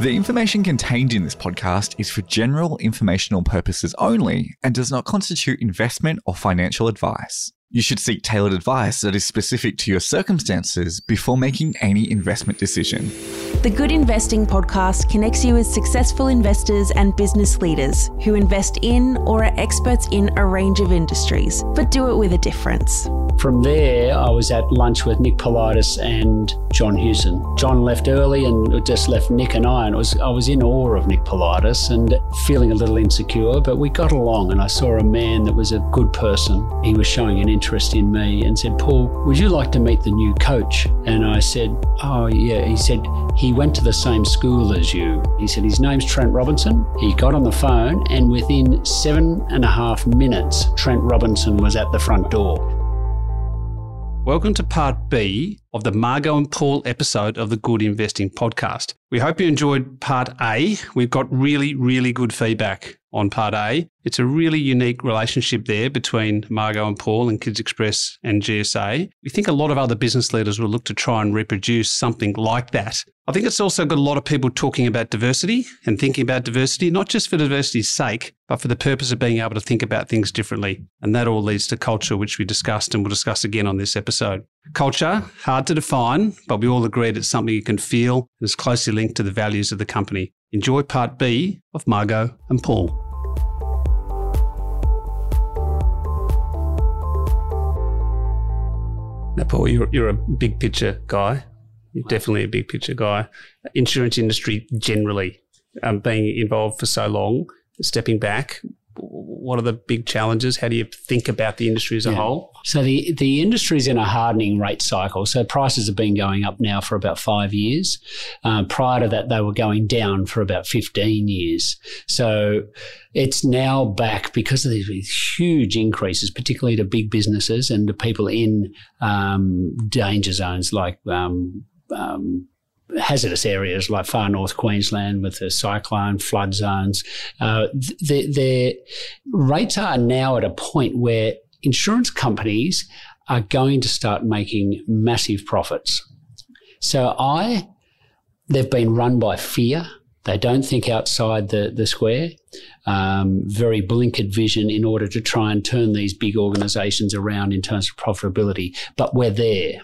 The information contained in this podcast is for general informational purposes only and does not constitute investment or financial advice. You should seek tailored advice that is specific to your circumstances before making any investment decision. The Good Investing podcast connects you with successful investors and business leaders who invest in or are experts in a range of industries, but do it with a difference. From there, I was at lunch with Nick Politis and John Hewson. John left early and just left Nick and I, and it was I was in awe of Nick Politis and feeling a little insecure, but we got along, and I saw a man that was a good person. He was showing an interest in me and said, Paul, would you like to meet the new coach? And I said, Oh, yeah. He said, He went to the same school as you. He said, His name's Trent Robinson. He got on the phone, and within seven and a half minutes, Trent Robinson was at the front door. Welcome to part B of the Margot and Paul episode of the Good Investing podcast. We hope you enjoyed part A. We've got really, really good feedback on part A. It's a really unique relationship there between Margot and Paul and Kids Express and GSA. We think a lot of other business leaders will look to try and reproduce something like that. I think it's also got a lot of people talking about diversity and thinking about diversity, not just for diversity's sake, but for the purpose of being able to think about things differently. And that all leads to culture, which we discussed and we'll discuss again on this episode. Culture, hard to define, but we all agreed it's something you can feel and is closely linked to the values of the company. Enjoy part B of Margot and Paul. Now, Paul, you're, you're a big picture guy. You're definitely a big picture guy. Insurance industry generally, um, being involved for so long, stepping back, what are the big challenges? How do you think about the industry as a yeah. whole? So the the industry is in a hardening rate cycle. So prices have been going up now for about five years. Um, prior to that, they were going down for about fifteen years. So it's now back because of these huge increases, particularly to big businesses and to people in um, danger zones like. Um, um hazardous areas like far north Queensland with the cyclone flood zones, uh, their rates are now at a point where insurance companies are going to start making massive profits. So I, they've been run by fear. They don't think outside the, the square. Um, very blinkered vision in order to try and turn these big organisations around in terms of profitability. But we're there,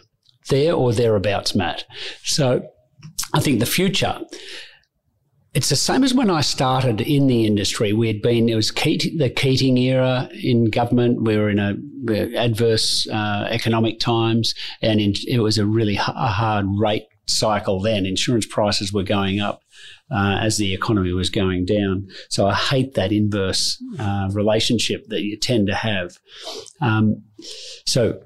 there or thereabouts, Matt. So I think the future. It's the same as when I started in the industry. We had been, it was the Keating era in government. We were in a adverse uh, economic times, and in, it was a really hard rate cycle then. Insurance prices were going up uh, as the economy was going down. So I hate that inverse uh, relationship that you tend to have. Um, so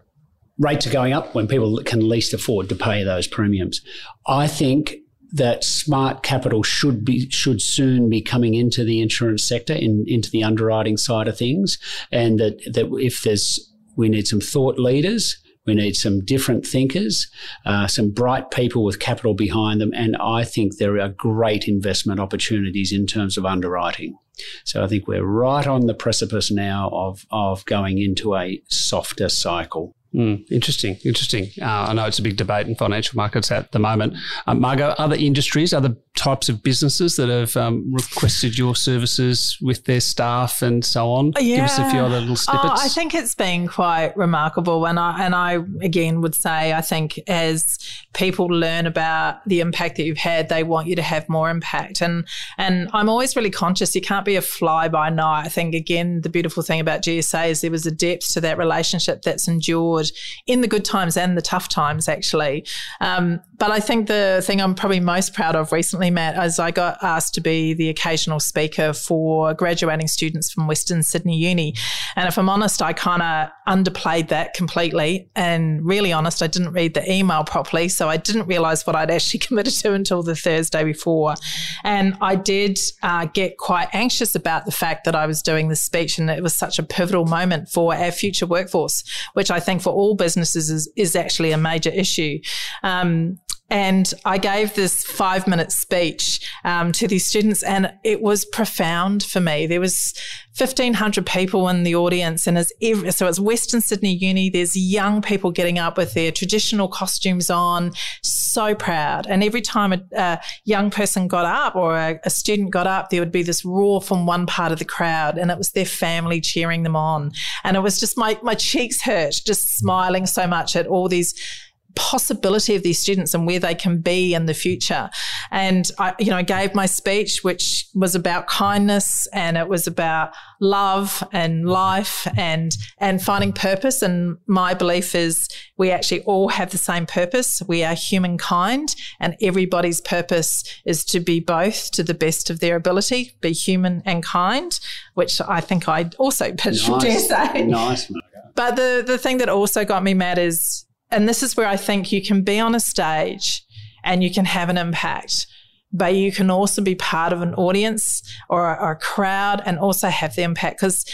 rates are going up when people can least afford to pay those premiums. I think that smart capital should be should soon be coming into the insurance sector in, into the underwriting side of things and that that if there's we need some thought leaders we need some different thinkers, uh, some bright people with capital behind them, and I think there are great investment opportunities in terms of underwriting. So I think we're right on the precipice now of, of going into a softer cycle. Mm, interesting, interesting. Uh, I know it's a big debate in financial markets at the moment. Um, Margot, other industries, other types of businesses that have um, requested your services with their staff and so on? Yeah. Give us a few other little snippets. Oh, I think it's been quite remarkable, and I and I again would say I think as people learn about the impact that you've had, they want you to have more impact. And and I'm always really conscious you can't be a fly by night. I think again the beautiful thing about GSA is there was a depth to that relationship that's endured in the good times and the tough times, actually. Um, but I think the thing I'm probably most proud of recently, Matt, is I got asked to be the occasional speaker for graduating students from Western Sydney Uni. And if I'm honest, I kind of underplayed that completely. And really honest, I didn't read the email properly. So I didn't realize what I'd actually committed to until the Thursday before. And I did uh, get quite anxious about the fact that I was doing this speech and it was such a pivotal moment for our future workforce, which I think for all businesses is, is actually a major issue. Um, and I gave this five minute speech um, to these students, and it was profound for me. There was 1,500 people in the audience, and as every, so it's Western Sydney Uni. There's young people getting up with their traditional costumes on, so proud. And every time a, a young person got up or a, a student got up, there would be this roar from one part of the crowd, and it was their family cheering them on. And it was just my my cheeks hurt just smiling so much at all these possibility of these students and where they can be in the future. And I, you know, I gave my speech, which was about kindness and it was about love and life and, and finding purpose. And my belief is we actually all have the same purpose. We are humankind and everybody's purpose is to be both to the best of their ability, be human and kind, which I think I also nice. dare say. Nice. But the, the thing that also got me mad is and this is where I think you can be on a stage and you can have an impact, but you can also be part of an audience or a, crowd and also have the impact. Because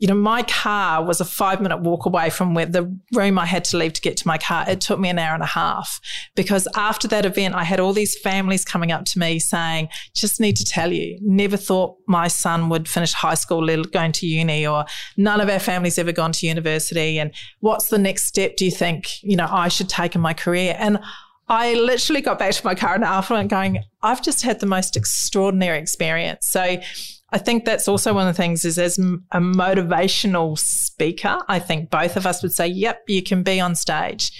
you know, my car was a five minute walk away from where the room I had to leave to get to my car. It took me an hour and a half because after that event, I had all these families coming up to me saying, just need to tell you, never thought my son would finish high school, going to uni, or none of our families ever gone to university. And what's the next step do you think, you know, I should take in my career? And I literally got back to my car an hour and going, I've just had the most extraordinary experience. So I think that's also one of the things is as a motivational speaker, I think both of us would say, yep, you can be on stage,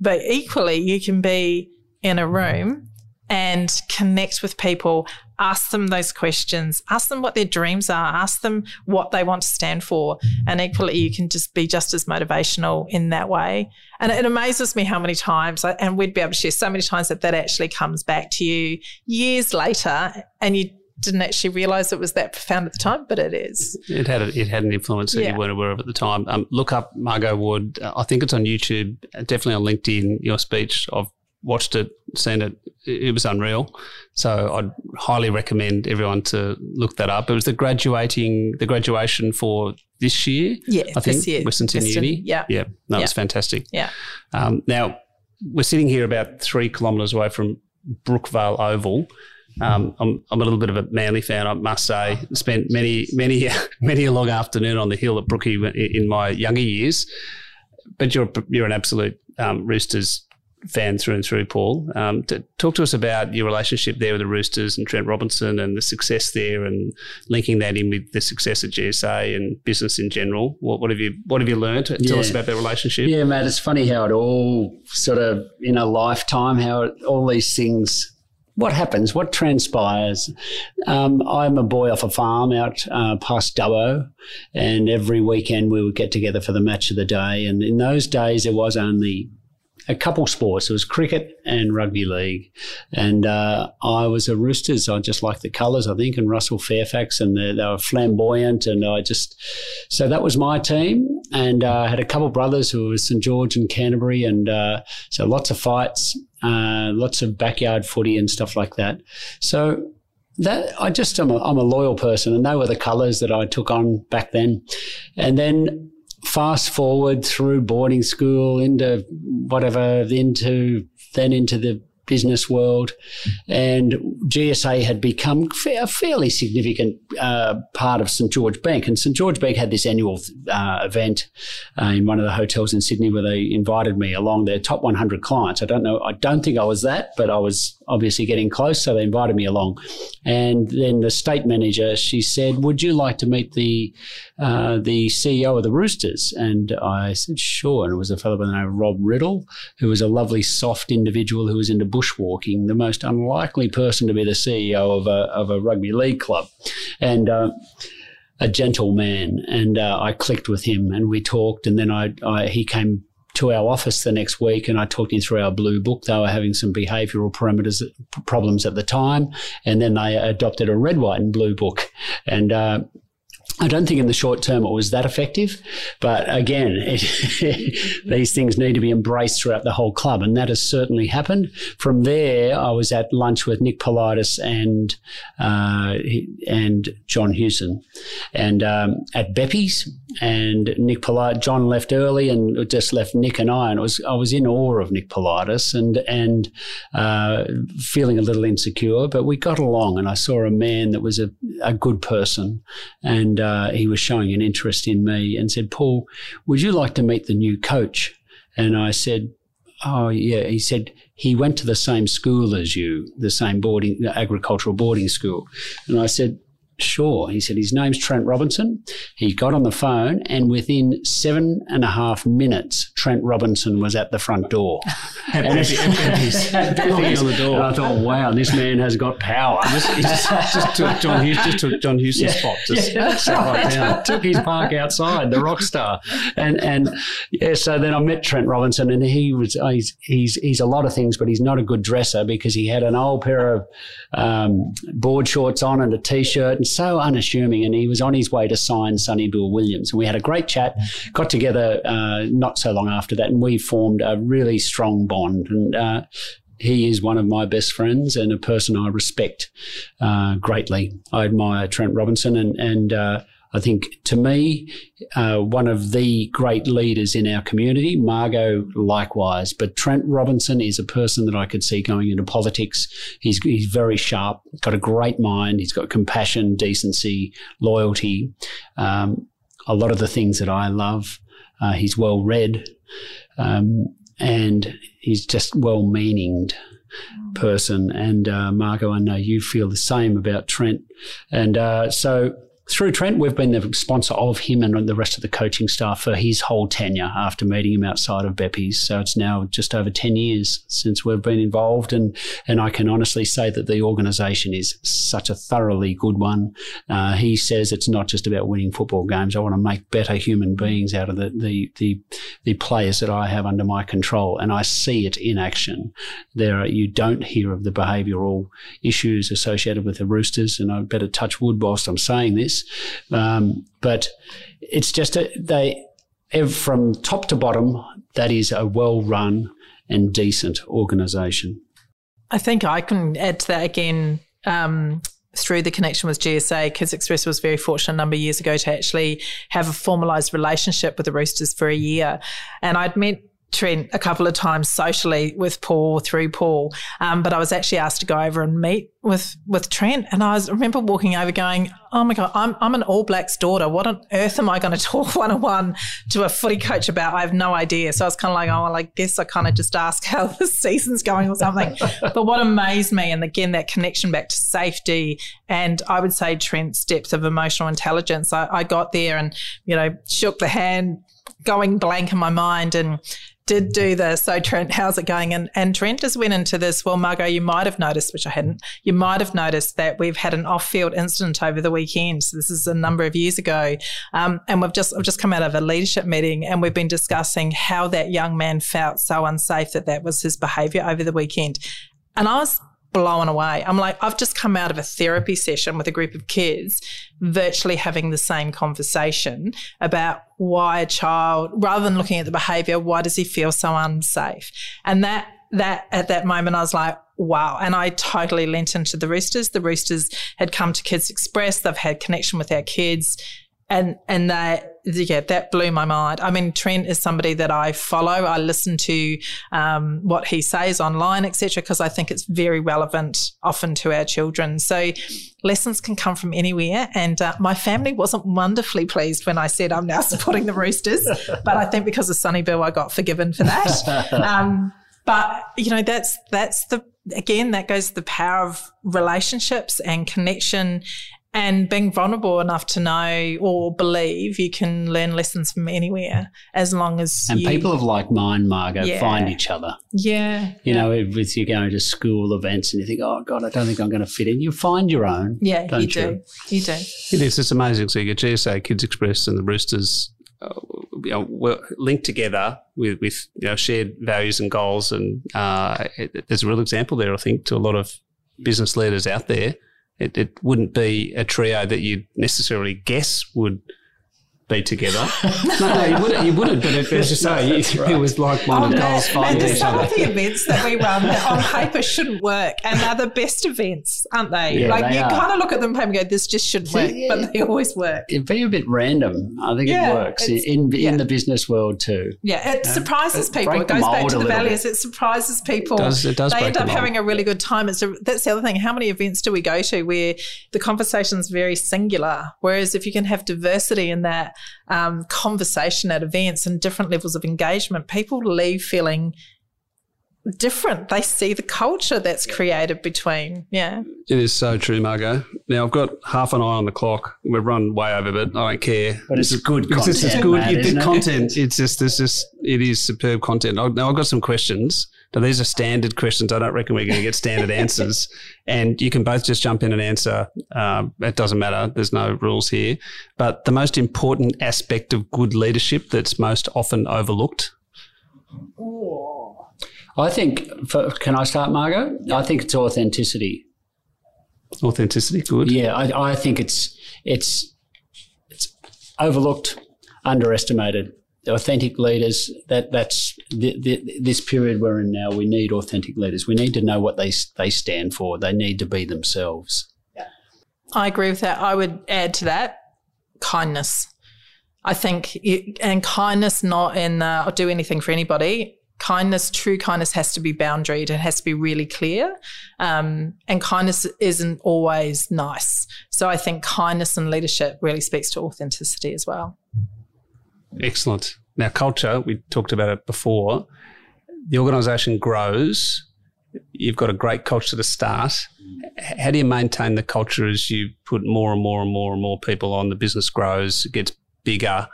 but equally you can be in a room and connect with people, ask them those questions, ask them what their dreams are, ask them what they want to stand for. And equally, you can just be just as motivational in that way. And it amazes me how many times, and we'd be able to share so many times that that actually comes back to you years later and you didn't actually realize it was that profound at the time, but it is. It had a, it had an influence that yeah. you weren't aware of at the time. Um, look up Margot Wood. Uh, I think it's on YouTube, definitely on LinkedIn. Your speech, I've watched it, seen it. It was unreal. So I'd highly recommend everyone to look that up. It was the graduating, the graduation for this year. Yeah, I think this year. Western Sydney Uni. Yeah, yeah, that yeah. was fantastic. Yeah. Um, now we're sitting here about three kilometres away from Brookvale Oval. Um, I'm, I'm a little bit of a Manly fan, I must say. Spent many, many, many a long afternoon on the hill at Brookie in my younger years. But you're you're an absolute um, Roosters fan through and through, Paul. Um, to talk to us about your relationship there with the Roosters and Trent Robinson and the success there, and linking that in with the success at GSA and business in general. What, what have you What have you learned? Tell yeah. us about that relationship. Yeah, Matt. It's funny how it all sort of in a lifetime, how it, all these things what happens? What transpires? Um, I'm a boy off a farm out uh, past Dubbo, and every weekend we would get together for the match of the day. And in those days, there was only a couple sports. It was cricket and rugby league. And uh, I was a Roosters. I just liked the colours, I think, and Russell Fairfax, and they, they were flamboyant. And I just, so that was my team. And uh, I had a couple brothers who were St George and Canterbury. And uh, so lots of fights, uh, lots of backyard footy and stuff like that. So that I just am a, I'm a loyal person, and they were the colours that I took on back then. And then fast forward through boarding school into whatever, into then into the business world, and GSA had become a fairly significant uh, part of St George Bank. And St George Bank had this annual uh, event uh, in one of the hotels in Sydney where they invited me along their top 100 clients. I don't know, I don't think I was that, but I was obviously getting close, so they invited me along. And then the state manager, she said, "Would you like to meet the uh, the CEO of the Roosters?" And I said, "Sure." And it was a fellow by the name of Rob Riddle, who was a lovely, soft individual who was into bushwalking, the most unlikely person to be the CEO of a of a rugby league club, and. Uh, a gentle man, and uh, I clicked with him, and we talked. And then I, I he came to our office the next week and I talked him through our blue book. They were having some behavioural parameters problems at the time, and then they adopted a red, white, and blue book. And uh, I don't think in the short term it was that effective, but again, it, these things need to be embraced throughout the whole club, and that has certainly happened. From there, I was at lunch with Nick Politis and uh, and John Hewson, and um, at Beppi's, and Nick Polite, John left early and just left Nick and I, and was I was in awe of Nick Politis and and uh, feeling a little insecure, but we got along, and I saw a man that was a, a good person, and uh, he was showing an interest in me, and said, "Paul, would you like to meet the new coach?" And I said, "Oh yeah." He said he went to the same school as you, the same boarding agricultural boarding school, and I said Sure. He said his name's Trent Robinson. He got on the phone, and within seven and a half minutes, Trent Robinson was at the front door. and Beppi- Beppi's- Beppi on the door. And I thought, wow, this man has got power. He just, just took John Hewson, just took John Hewson's spot. Just Yeah, sat right down. Took his park outside, the rock star, and and yeah. So then I met Trent Robinson, and he was he's he's he's a lot of things, but he's not a good dresser because he had an old pair of um, board shorts on and a t-shirt, and so unassuming. And he was on his way to sign Sonny Bill Williams, and we had a great chat. Got together uh, not so long after that, and we formed a really strong bond. And uh, he is one of my best friends and a person I respect uh, greatly. I admire Trent Robinson, and and uh, I think to me, uh, one of the great leaders in our community. Margot, likewise, but Trent Robinson is a person that I could see going into politics. He's he's very sharp, got a great mind. He's got compassion, decency, loyalty, um, a lot of the things that I love. Uh, he's well read. Um, and he's just well meaninged person. And uh, Margot, I know you feel the same about Trent. And uh, so through Trent, we've been the sponsor of him and the rest of the coaching staff for his whole tenure after meeting him outside of Beppi's. So it's now just over 10 years since we've been involved. And, and I can honestly say that the organisation is such a thoroughly good one. Uh, he says it's not just about winning football games. I want to make better human beings out of the, the, the, the players that I have under my control. And I see it in action. There are, you don't hear of the behavioural issues associated with the Roosters. And I better touch wood whilst I'm saying this. Um, but it's just a, they, from top to bottom, that is a well run and decent organisation. I think I can add to that again um, through the connection with GSA. Kids Express was very fortunate a number of years ago to actually have a formalised relationship with the Roosters for a year. And I'd met Trent a couple of times socially with Paul through Paul, um, but I was actually asked to go over and meet with with Trent, and I was, remember walking over going, "Oh my god, I'm I'm an All Blacks daughter. What on earth am I going to talk one on one to a footy coach about? I have no idea." So I was kind of like, "Oh, well, I guess I kind of just ask how the season's going or something." but what amazed me, and again that connection back to safety, and I would say Trent's depth of emotional intelligence. I, I got there and you know shook the hand, going blank in my mind, and did do this. So Trent, how's it going? And and Trent just went into this. Well, Margot, you might have noticed, which I hadn't. You might have noticed that we've had an off-field incident over the weekend. So this is a number of years ago, um, and we've just I've just come out of a leadership meeting, and we've been discussing how that young man felt so unsafe that that was his behaviour over the weekend. And I was blown away. I'm like, I've just come out of a therapy session with a group of kids, virtually having the same conversation about why a child, rather than looking at the behavior, why does he feel so unsafe? And that that at that moment I was like, wow. And I totally lent into the Roosters. The Roosters had come to Kids Express. They've had connection with our kids. And and that yeah, that blew my mind. I mean, Trent is somebody that I follow. I listen to um, what he says online, etc., because I think it's very relevant often to our children. So lessons can come from anywhere. And uh, my family wasn't wonderfully pleased when I said I'm now supporting the Roosters, but I think because of Sonny Bill, I got forgiven for that. Um, but you know, that's that's the again that goes to the power of relationships and connection and being vulnerable enough to know or believe you can learn lessons from anywhere as long as And you, people of like mind, Margot, Yeah. find each other. yeah You know, if you're going to school events and you think, oh, God, I don't think I'm going to fit in, you find your own. yeah don't you you? do you do It is. It's amazing. So you get GSA, Kids Express, and the Roosters uh, you know, were linked together with, with you know, shared values and goals. And uh, it, there's a real example there, I think, to a lot of business leaders out there. It, it wouldn't be a trio that you'd necessarily guess would be together. no, no, you wouldn't. You wouldn't. But it, as oh, you say, it, right. it was like minded oh, goals finding each some other. of the events that we run that on paper shouldn't work, and they're the best events, aren't they? Yeah, like they you kind of look at them and go, "This just shouldn't work," yeah. but they always work. It'd be a bit random. I think Yeah, it works in in, yeah. in the business world too. Yeah, it surprises people. It goes back to the little values. bit. It surprises people. Does- it does they break end up mold. having a really good time. It's a, that's the other thing. How many events do we go to where the conversation's very singular? Whereas if you can have diversity in that um, conversation at events and different levels of engagement, people leave feeling different. They see the culture that's created between. Yeah. It is so true, Margot. Now I've got half an eye on the clock. We've run way over, but I don't care. But it's good content. it's just good. Matt, It- isn't the it? content. It's just there's just it is superb content. Now I've got some questions. Now these are standard questions. I don't reckon we're going to get standard answers. And you can both just jump in and answer. Um, it doesn't matter. There's no rules here. But the most important aspect of good leadership that's most often overlooked. I think. For, can I start, Margot? I think it's authenticity. Authenticity, good. Yeah, I, I think it's it's it's overlooked, underestimated. Authentic leaders. That that's the, the, this period we're in now. We need authentic leaders. We need to know what they they stand for. They need to be themselves. Yeah. I agree with that. I would add to that kindness. I think, you, and kindness not in the, I'll do anything for anybody. Kindness, true kindness has to be boundaried. It has to be really clear. Um, and kindness isn't always nice. So I think kindness and leadership really speaks to authenticity as well. Excellent. Now, culture, we talked about it before. The organisation grows. You've got a great culture to start. How do you maintain the culture as you put more and more and more and more people on? The business grows, it gets bigger.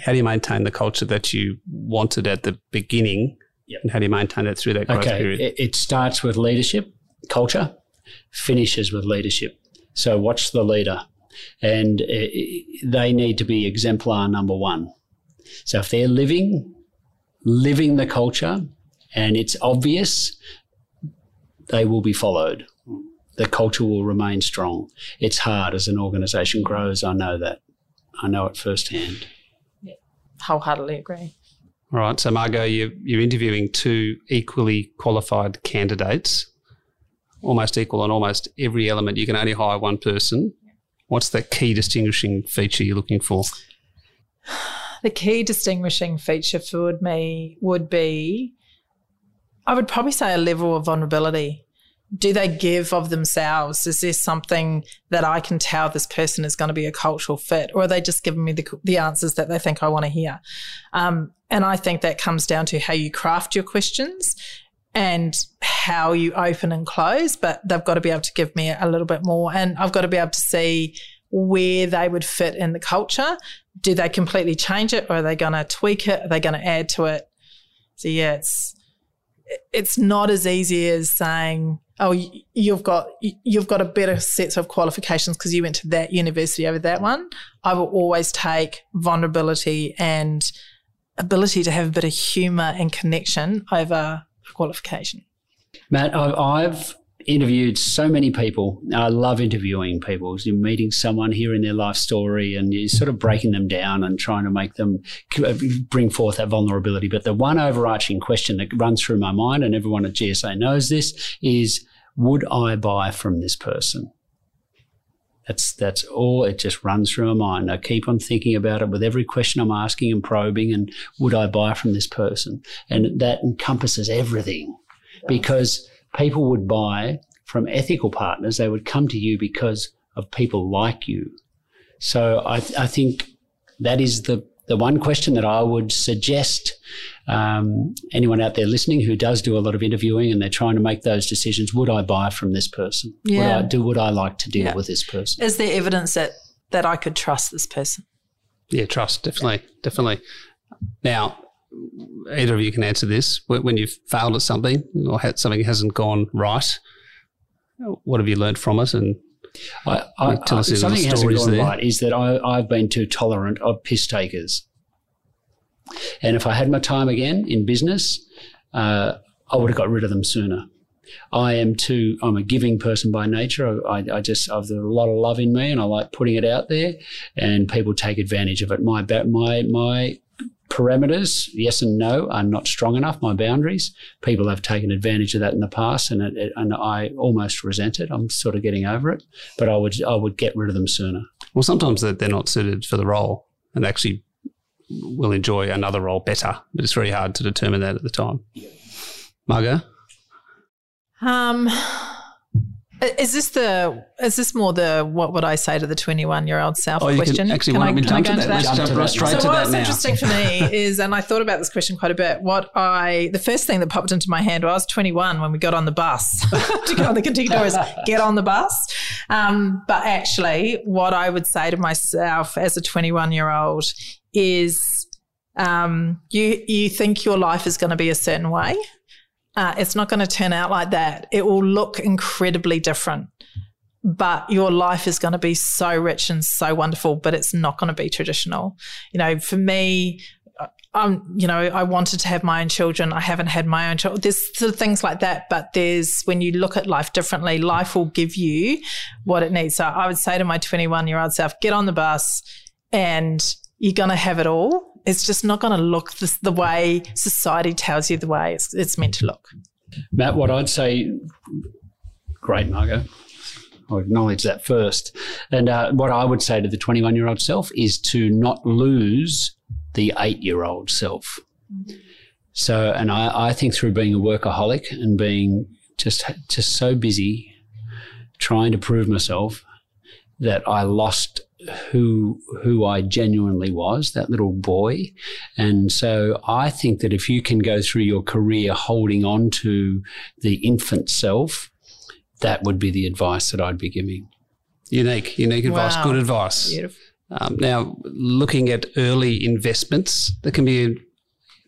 How do you maintain the culture that you wanted at the beginning? Yep. And how do you maintain it through that growth Okay, period? it, it starts with leadership, culture, finishes with leadership. So watch the leader, and uh, they need to be exemplar number one. So if they're living, living the culture, and it's obvious, they will be followed. The culture will remain strong. It's hard as an organisation grows. I know that. I know it firsthand. Yeah, wholeheartedly agree. All right. So, Margot, you, you're interviewing two equally qualified candidates, almost equal on almost every element. You can only hire one person. What's the key distinguishing feature you're looking for? The key distinguishing feature for me would be, I would probably say a level of vulnerability. Do they give of themselves? Is there something that I can tell this person is going to be a cultural fit, or are they just giving me the, the answers that they think I want to hear? Um, and I think that comes down to how you craft your questions and how you open and close, but they've got to be able to give me a little bit more. And I've got to be able to see where they would fit in the culture. Do they completely change it or are they going to tweak it? Are they going to add to it? So, yeah, it's, it's not as easy as saying, oh, you've got, you've got a better set of qualifications because you went to that university over that one. I will always take vulnerability and ability to have a bit of humor and connection over qualification. Matt, I've, I've interviewed so many people. I love interviewing people. You're meeting someone, hearing their life story, and you're sort of breaking them down and trying to make them bring forth that vulnerability. But the one overarching question that runs through my mind, and everyone at GSA knows this, is would I buy from this person? That's that's all. It just runs through my mind. I keep on thinking about it with every question I'm asking and probing. And would I buy from this person? And that encompasses everything, because people would buy from ethical partners. They would come to you because of people like you. So I, I think that is the the one question that I would suggest um, anyone out there listening who does do a lot of interviewing and they're trying to make those decisions: Would I buy from this person? Yeah. Would I do? Would I like to deal Yeah. with this person? Is there evidence that, that I could trust this person? Yeah, trust, definitely, definitely. Now, either of you can answer this. When when you've failed at something or had something hasn't gone right, what have you learned from it? And I, I, Tell us I- something hasn't gone there. right is that I, I've been too tolerant of piss takers. And if I had my time again in business, uh, I would have got rid of them sooner. I am too. I'm a giving person by nature. I, I just I've got a lot of love in me, and I like putting it out there, and people take advantage of it. My my my parameters, yes and no, are not strong enough. My boundaries. People have taken advantage of that in the past, and it, it, and I almost resent it. I'm sort of getting over it, but I would I would get rid of them sooner. Well, sometimes they're not suited for the role, and actually will enjoy another role better. But it's very hard to determine that at the time. Margot? Um, is this the is this more the what would I say to the twenty one year old self Oh, question? can actually Can I, can I jump to into that? Jump jump to that. straight so to what's interesting for me is, and I thought about this question quite a bit. What I the first thing that popped into my head when I was 21 when we got on the bus to get on the Contiki is get on the bus. Um, but actually, what I would say to myself as a 21 year old is, um, you you think your life is going to be a certain way. Uh, it's not going to turn out like that. It will look incredibly different but your life is going to be so rich and so wonderful, but it's not going to be traditional. You know, for me, um, you know, I wanted to have my own children. I haven't had my own children. There's sort of things like that, but there's when you look at life differently, life will give you what it needs. So I would say to my 21 year old self, get on the bus and you're going to have it all. It's just not going to look this, the way society tells you the way it's, it's meant to look. Matt, what I'd say, great, Margot. I'll acknowledge that first. And uh, what I would say to the 21 year old self is to not lose the eight year old self. So, and I, I think through being a workaholic and being just just so busy trying to prove myself that I lost who who I genuinely was, that little boy. And so I think that if you can go through your career holding on to the infant self, that would be the advice that I'd be giving. Unique, unique advice, Wow. good advice. Beautiful. Um, now, looking at early investments, that can be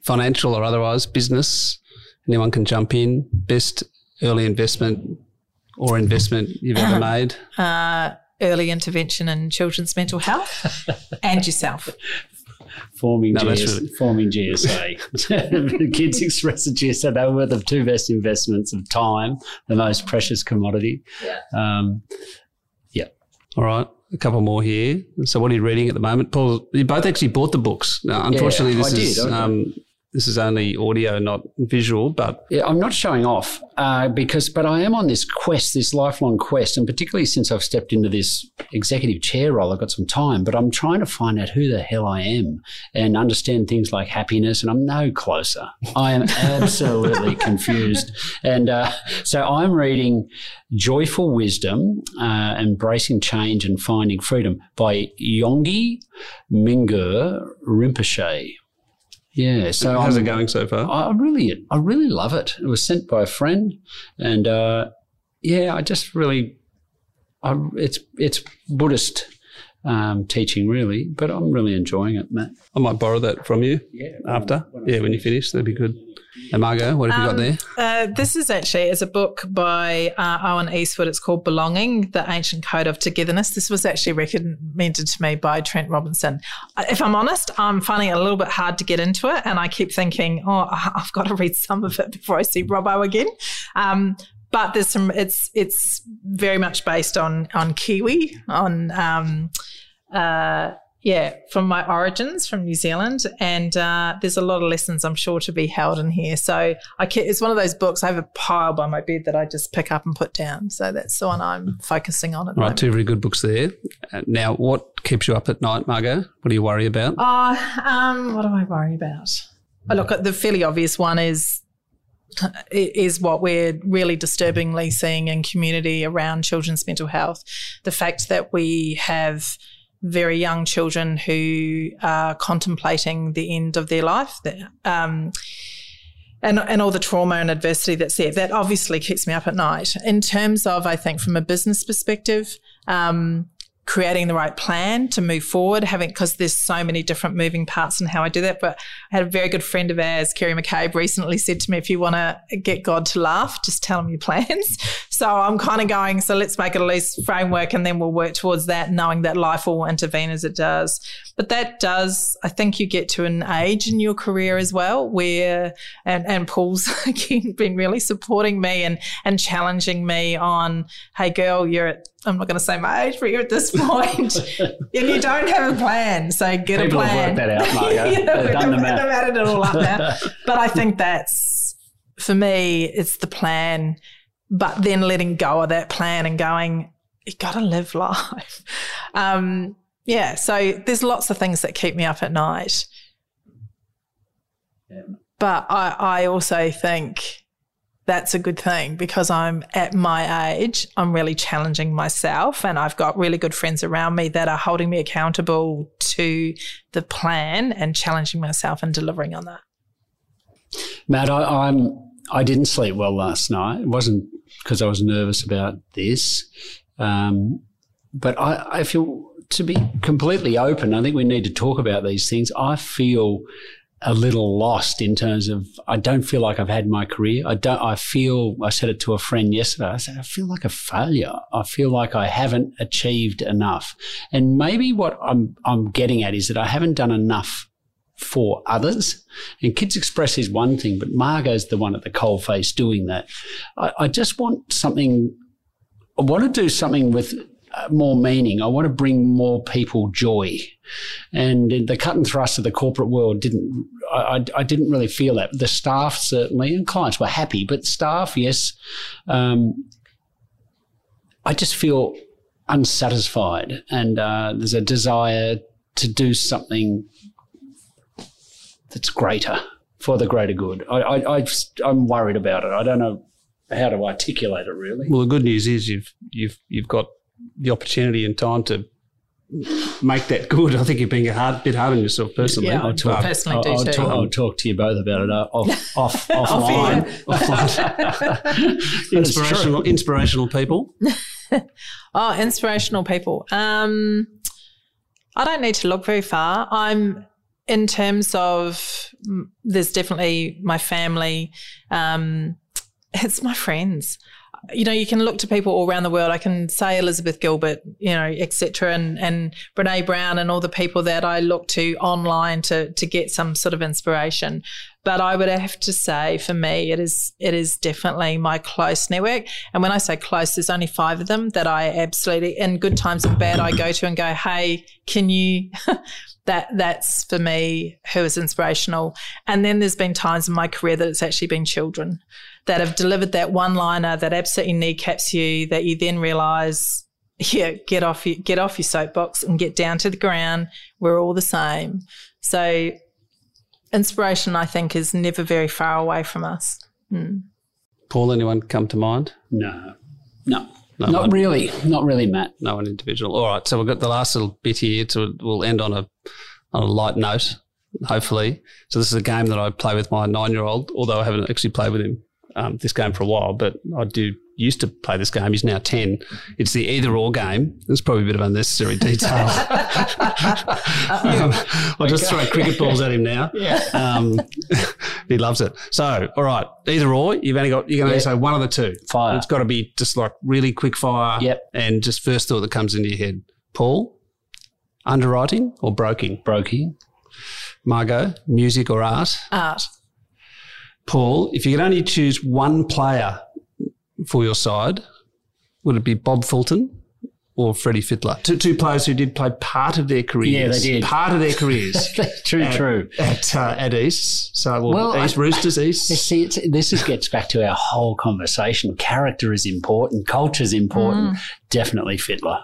financial or otherwise, business. Anyone can jump in. Best early investment or investment you've ever made. Uh, early intervention in children's mental health and yourself. Forming, No, GS, really- forming GSA. Kids express the GSA. They were the two best investments of time, the most precious commodity. Um, yeah. All right, a couple more here. So, what are you reading at the moment, Paul? You both actually bought the books. Now, unfortunately, I this did, is did. um, this is only audio, not visual. But Yeah, I'm not showing off uh, because, but I am on this quest, this lifelong quest, and particularly since I've stepped into this executive chair role, I've got some time. But I'm trying to find out who the hell I am and understand things like happiness, and I'm no closer. I am absolutely confused, and uh, so I'm reading "Joyful Wisdom: uh, Embracing Change and Finding Freedom" by Yongey Mingyur Rinpoche. Yeah, so how's I'm- it going so far? I really, I really love it. It was sent by a friend, and uh, yeah, I just really, I, it's it's Buddhist um, teaching really, but I'm really enjoying it, Matt. I might borrow that from you Yeah, after. Yeah, when you finish, that'd be good. And Margot, what have you got there? Uh, this is actually is a book by uh, Owen Eastwood. It's called Belonging: The Ancient Code of Togetherness. This was actually recommended to me by Trent Robinson. Uh, If I'm honest, I'm finding it a little bit hard to get into it, and I keep thinking, oh, I've got to read some of it before I see Robbo again. Um, but there's some. It's it's very much based on on Kiwi on. Um, uh, yeah, from my origins from New Zealand, and uh, there's a lot of lessons I'm sure to be held in here. So I ca it's one of those books I have a pile by my bed that I just pick up and put down. So that's the one I'm focusing on at Right, two very good books there. Uh, now, what keeps you up at night, Margot? What do you worry about? Oh, um, what do I worry about? Oh, look, the fairly obvious one is is what we're really disturbingly seeing in community around children's mental health. The fact that we have very young children who are contemplating the end of their life. Um, and, and all the trauma and adversity that's there. That obviously keeps me up at night. In terms of, I think, from a business perspective, um, creating the right plan to move forward, having because there's so many different moving parts and how I do that. But I had a very good friend of ours, Kerry McCabe, recently said to me, if you want to get God to laugh, just tell him your plans. So I'm kind of going, so let's make it a loose framework and then we'll work towards that, knowing that life will intervene as it does. But that does, I think you get to an age in your career as well where, and, and Paul's again been really supporting me and, and challenging me on, hey girl, you're at I'm not going to say my age, but you're at this point. point and you don't have a plan. So get People a plan. Have worked that out, Margot. They've done the they've added it all up now. but I think that's, for me, it's the plan, but then letting go of that plan and going, you got to live life. Um, yeah. So there's lots of things that keep me up at night. But I, I also think that's a good thing because I'm at my age, I'm really challenging myself and I've got really good friends around me that are holding me accountable to the plan and challenging myself and delivering on that. Matt, I, I'm I didn't sleep well last night. It wasn't because I was nervous about this, um, but I, I feel to be completely open. I think we need to talk about these things. I feel a little lost in terms of I don't feel like I've had my career. I don't. I feel. I said it to a friend yesterday. I said I feel like a failure. I feel like I haven't achieved enough. And maybe what I'm I'm getting at is that I haven't done enough for others. And Kids Express is one thing, but Margot's the one at the coalface doing that. I, I just want something. I want to do something with uh, more meaning. I want to bring more people joy. And the cut and thrust of the corporate world didn't, I, I, didn't really feel that. The staff certainly, and clients were happy, but staff, yes. Um, I just feel unsatisfied, and uh, there's a desire to do something that's greater for the greater good. I, I, I, I'm worried about it. I don't know how to articulate it really. Well, the good news is you've you've you've got the opportunity and time to make that good. I think you're being a hard, bit hard on yourself personally. Yeah, I But- talk- personally I'll, do I'll too. talk, I'll talk to you both about it uh, off off offline. Offline. But true. inspirational, inspirational people. Oh, inspirational people. Um, I don't need to look very far. I'm in terms of there's definitely my family. Um, it's my friends. You know, you can look to people all around the world. I can say Elizabeth Gilbert, you know, etc., and and Brene Brown, and all the people that I look to online to to get some sort of inspiration. But I would have to say, for me, it is it is definitely my close network. And when I say close, there's only five of them that I absolutely, in good times and bad, I go to and go, "Hey, can you?" that that's for me who is inspirational. And then there's been times in my career that it's actually been children that have delivered that one liner that absolutely kneecaps you. That you then realise, yeah, get off your get off your soapbox and get down to the ground. We're all the same. So inspiration, I think, is never very far away from us. Hmm. Paul, anyone come to mind? No, no, No, not one- really, not really, Matt. No one individual. All right. So we've got the last little bit here. So we'll end on a on a light note, hopefully. So this is a game that I play with my nine year old, although I haven't actually played with him um, this game for a while, but I do used to play this game. He's now ten. It's the either or game. It's probably a bit of unnecessary detail. um, I'll just throw cricket balls at him now. Yeah. Um, he loves it. So, all right, either or. You've only got you can only Yeah. say one of the two. Fire. It's got to be just like really quick fire. Yep. And just first thought that comes into your head. Paul, underwriting or broking? Brokey. Margot, music or art? Art. Paul, if you could only choose one player for your side, would it be Bob Fulton or Freddie Fittler? Two, two players who did play part of their careers. Yeah, they did. Part of their careers. true, at, true. At, uh, at East. So, well, Well, East I- Roosters, You East. See, it's, this is, gets back to our whole conversation. Character is important. Culture is important. Definitely Fittler.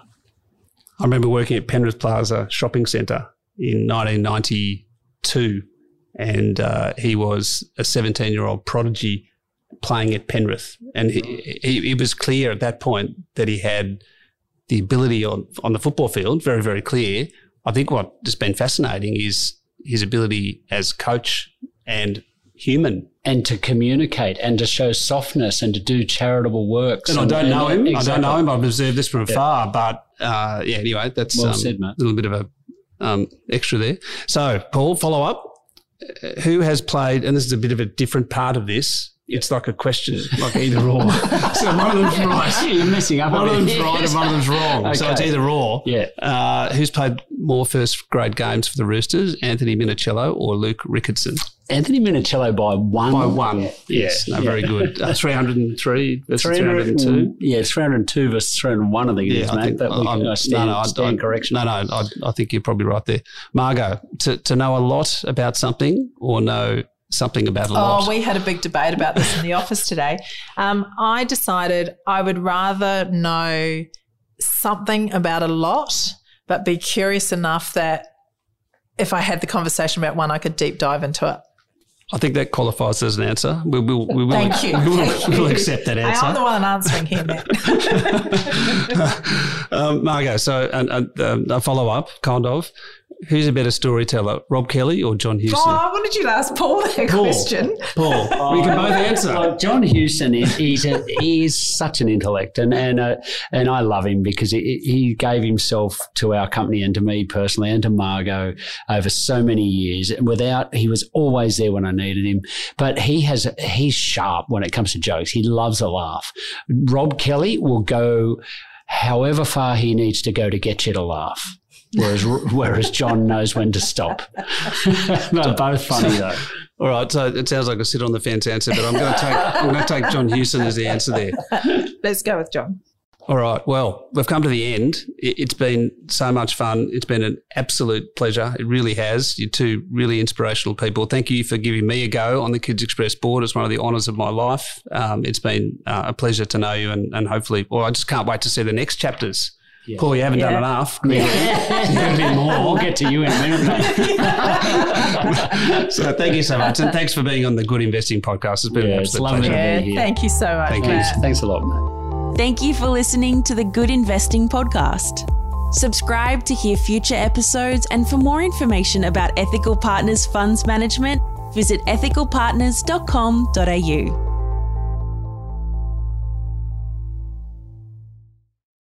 I remember working at Penrith Plaza Shopping Centre in 1992, and uh, he was a 17 year old prodigy playing at Penrith. And he, he, it was clear at that point that he had the ability on, on the football field, very, very clear. I think what has been fascinating is his ability as coach and human. And to communicate and to show softness and to do charitable works. And I don't know him. I don't know him. I've observed this from afar. But uh, yeah, anyway, that's Well um, said, a little bit of a um, extra there. So, Paul, follow up. Who has played, and this is a bit of a different part of this, it's like a question, like either or. so one of them's right. You're messing up. One of them's right and one of them's wrong. So it's either or. Yeah. Uh, who's played more first grade games for the Roosters, Anthony Minichiello or Luke Ricketson? Anthony Minichiello by one. By one. Yeah. Yes. No, Yeah. very good. Uh, 303 versus 302. Yeah, 302 versus 301, I think it is, mate. but we I'm- uh, stand, no, no, I- stand I- correction. No, no, I, I think you're probably right there. Margot, to, to know a lot about something or know something about a lot? Oh, we had a big debate about this in the office today. Um, I decided I would rather know something about a lot, but be curious enough that if I had the conversation about one, I could deep dive into it. I think that qualifies as an answer. We will, we will, Thank you. we will, Thank we will you. accept that answer. I am the one answering here, Matt. um, Margot, so and, and, um, a follow up, kind of. Who's a better storyteller, Rob Kelly or John Hewson? oh, I wanted you to ask Paul that Paul. question. Paul, we can both answer. Well, John Hewson is he's, a, he's such an intellect, and and uh, and I love him because he, he gave himself to our company and to me personally and to Margot over so many years. Without he was always there when I needed him, but he has he's sharp when it comes to jokes. He loves a laugh. Rob Kelly will go however far he needs to go to get you to laugh. Whereas, whereas John knows when to stop. They're both funny though. All right, so it sounds like a sit on the fence answer, but I'm going to take I'm going to take John Hewson as the answer there. Let's go with John. All right. Well, we've come to the end. It- It's been so much fun. It's been an absolute pleasure. It really has. You're two really inspirational people. Thank you for giving me a go on the Kids Express board. It's one of the honours of my life. Um, it's been uh, a pleasure to know you, and, and hopefully, well, I just can't wait to see the next chapters. Paul, you haven't done enough. Clearly. a bit more. We'll get to you in a minute, so thank you so much, and thanks for being on the Good Investing podcast. It's been Yeah, an absolute lovely pleasure. to Yeah, be here. thank you so much, Thank you. Thanks a lot, mate. Thank you for listening to the Good Investing Podcast. Subscribe to hear future episodes and for more information about Ethical Partners Funds Management, visit ethicalpartners.com.au.